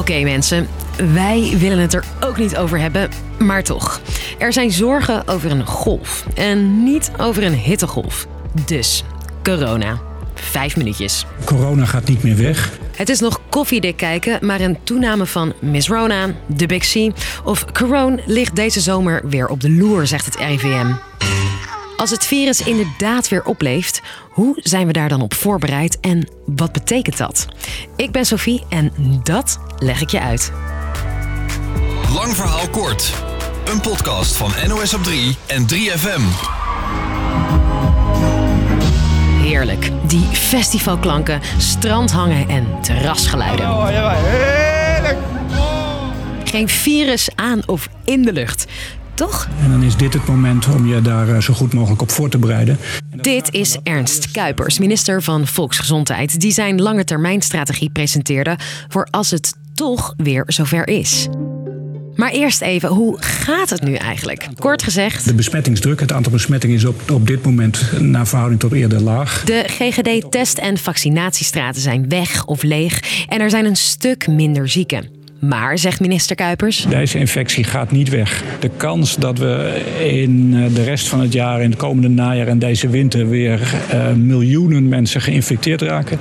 Oké mensen, wij willen het er ook niet over hebben, maar toch. Er zijn zorgen over een golf en niet over een hittegolf. Dus, corona. Vijf minuutjes. Corona gaat niet meer weg. Het is nog koffiedik kijken, maar een toename van Miss Rona, de Big C of corona ligt deze zomer weer op de loer, zegt het RIVM. Als het virus inderdaad weer opleeft, hoe zijn we daar dan op voorbereid en wat betekent dat? Ik ben Sophie en dat leg ik je uit. Lang verhaal kort. Een podcast van NOS op 3 en 3FM. Heerlijk. Die festivalklanken, strandhangen en terrasgeluiden. Oh, ja, heerlijk. Geen virus aan of in de lucht. Toch? En dan is dit het moment om je daar eh, zo goed mogelijk op voor te bereiden. Dit is Ernst Kuipers, minister van Volksgezondheid, die zijn lange termijnstrategie presenteerde voor als het toch weer zover is. Maar eerst even, hoe gaat het nu eigenlijk? Kort gezegd. De besmettingsdruk, het aantal besmettingen is op, op dit moment naar verhouding tot eerder laag. De GGD-test- en vaccinatiestraten zijn weg of leeg en er zijn een stuk minder zieken. Maar, zegt minister Kuipers. Deze infectie gaat niet weg. De kans dat we in eh, de rest van het jaar, in het komende najaar en deze winter weer uh, miljoenen mensen geïnfecteerd raken,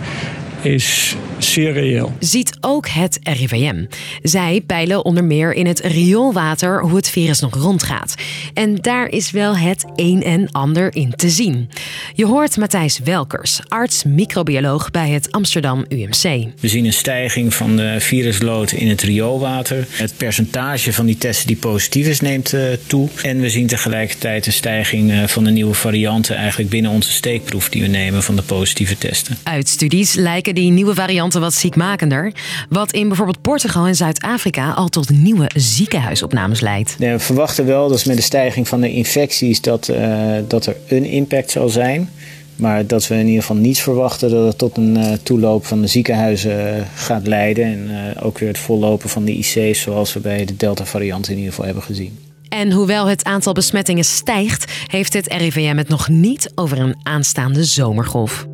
is zeer reëel. Ziet ook het RIVM. Zij peilen onder meer in het rioolwater hoe het virus nog rondgaat. En daar is wel het een en ander in te zien. Je hoort Matthijs Welkers, arts microbioloog bij het Amsterdam UMC. We zien een stijging van de viruslood in het rioolwater. Het percentage van die testen die positief is neemt uh, toe. En we zien tegelijkertijd een stijging uh, van de nieuwe varianten eigenlijk binnen onze steekproef die we nemen van de positieve testen. Uit studies lijken die nieuwe varianten wat ziekmakender. Wat in bijvoorbeeld Portugal en Zuid-Afrika al tot nieuwe ziekenhuisopnames leidt. We verwachten wel dat met de stijging van de infecties dat, uh, dat er een impact zal zijn. Maar dat we in ieder geval niet verwachten dat het tot een uh, toeloop van de ziekenhuizen uh, gaat leiden. En ook weer het vollopen van de IC's zoals we bij de Delta-variant in ieder geval hebben gezien. En hoewel het aantal besmettingen stijgt, heeft het RIVM het nog niet over een aanstaande zomergolf.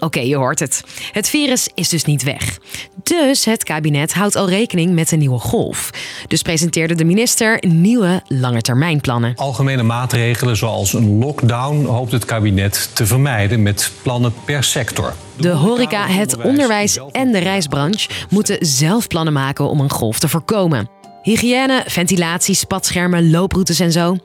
Oké, okay, je hoort het. Het virus is dus niet weg. Dus het kabinet houdt al rekening met een nieuwe golf. Dus presenteerde de minister nieuwe langetermijnplannen. Algemene maatregelen zoals een lockdown hoopt het kabinet te vermijden met plannen per sector. De horeca, het onderwijs en de reisbranche moeten zelf plannen maken om een golf te voorkomen. Hygiëne, ventilatie, spatschermen, looproutes en zo.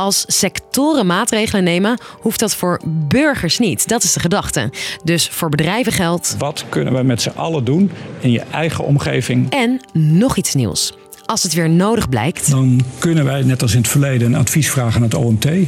Als sectoren maatregelen nemen, hoeft dat voor burgers niet. Dat is de gedachte. Dus voor bedrijven geldt. Wat kunnen we met z'n allen doen in je eigen omgeving? En nog iets nieuws. Als het weer nodig blijkt. Dan kunnen wij, net als in het verleden, een advies vragen aan het OMT. Uh,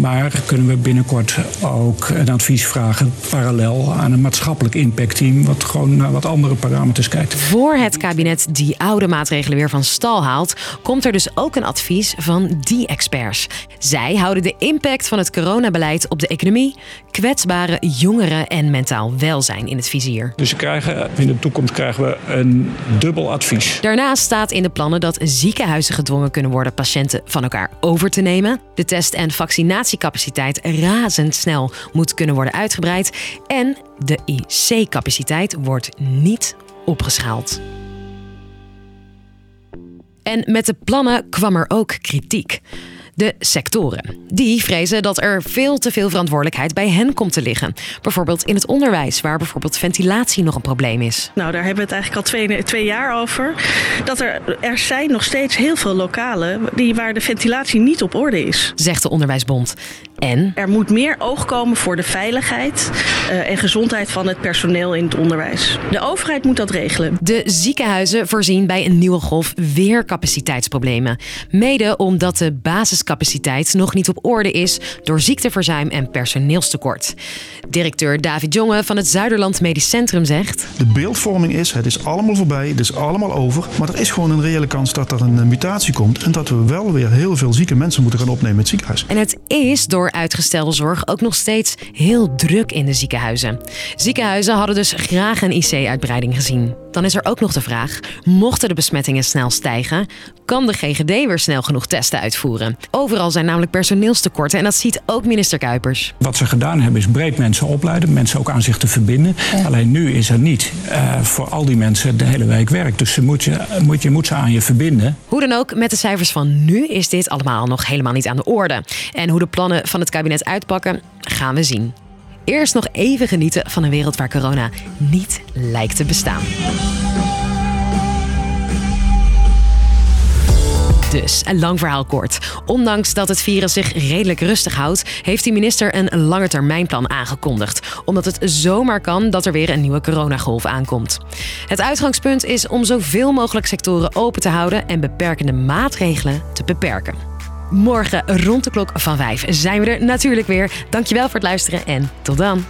maar kunnen we binnenkort ook een advies vragen parallel aan een maatschappelijk impactteam. Wat gewoon naar wat andere parameters kijkt. Voor het kabinet die oude maatregelen weer van stal haalt, komt er dus ook een advies van die experts. Zij houden de impact van het coronabeleid op de economie, kwetsbare jongeren en mentaal welzijn in het vizier. Dus krijgen, in de toekomst krijgen we een dubbel advies. Daarnaast staat in de plannen dat ziekenhuizen gedwongen kunnen worden patiënten van elkaar over te nemen. De test- en vaccinatiecapaciteit razendsnel moet kunnen worden uitgebreid. En de IC-capaciteit wordt niet opgeschaald. En met de plannen kwam er ook kritiek. De sectoren. Die vrezen dat er veel te veel verantwoordelijkheid bij hen komt te liggen. Bijvoorbeeld in het onderwijs, waar bijvoorbeeld ventilatie nog een probleem is. Nou, daar hebben we het eigenlijk al twee, twee jaar over. Dat er, er zijn nog steeds heel veel lokalen die, waar de ventilatie niet op orde is. Zegt de Onderwijsbond. En? Er moet meer oog komen voor de veiligheid uh, en gezondheid van het personeel in het onderwijs. De overheid moet dat regelen. De ziekenhuizen voorzien bij een nieuwe golf weer capaciteitsproblemen. Mede omdat de basiscapaciteit nog niet op orde is door ziekteverzuim en personeelstekort. Directeur David Jonge van het Zuiderland Medisch Centrum zegt: De beeldvorming is: het is allemaal voorbij, het is allemaal over. Maar er is gewoon een reële kans dat er een mutatie komt en dat we wel weer heel veel zieke mensen moeten gaan opnemen in het ziekenhuis. En het is door uitgestelde zorg ook nog steeds heel druk in de ziekenhuizen. Ziekenhuizen hadden dus graag een IC-uitbreiding gezien. Dan is er ook nog de vraag: mochten de besmettingen snel stijgen, kan de GGD weer snel genoeg testen uitvoeren? Overal zijn namelijk personeelstekorten en dat ziet ook minister Kuipers. Wat ze gedaan hebben is breed mensen opleiden, mensen ook aan zich te verbinden. Alleen nu is er niet uh, voor al die mensen de hele week werk. Dus ze moet je, moet, je moet ze aan je verbinden. Hoe dan ook, met de cijfers van nu is dit allemaal nog helemaal niet aan de orde. En hoe de plannen van het kabinet uitpakken, gaan we zien. Eerst nog even genieten van een wereld waar corona niet lijkt te bestaan. Dus, een lang verhaal kort. Ondanks dat het virus zich redelijk rustig houdt, heeft de minister een langetermijnplan aangekondigd. Omdat het zomaar kan dat er weer een nieuwe coronagolf aankomt. Het uitgangspunt is om zoveel mogelijk sectoren open te houden en beperkende maatregelen te beperken. Morgen rond de klok van 5 zijn we er natuurlijk weer. Dankjewel voor het luisteren en tot dan.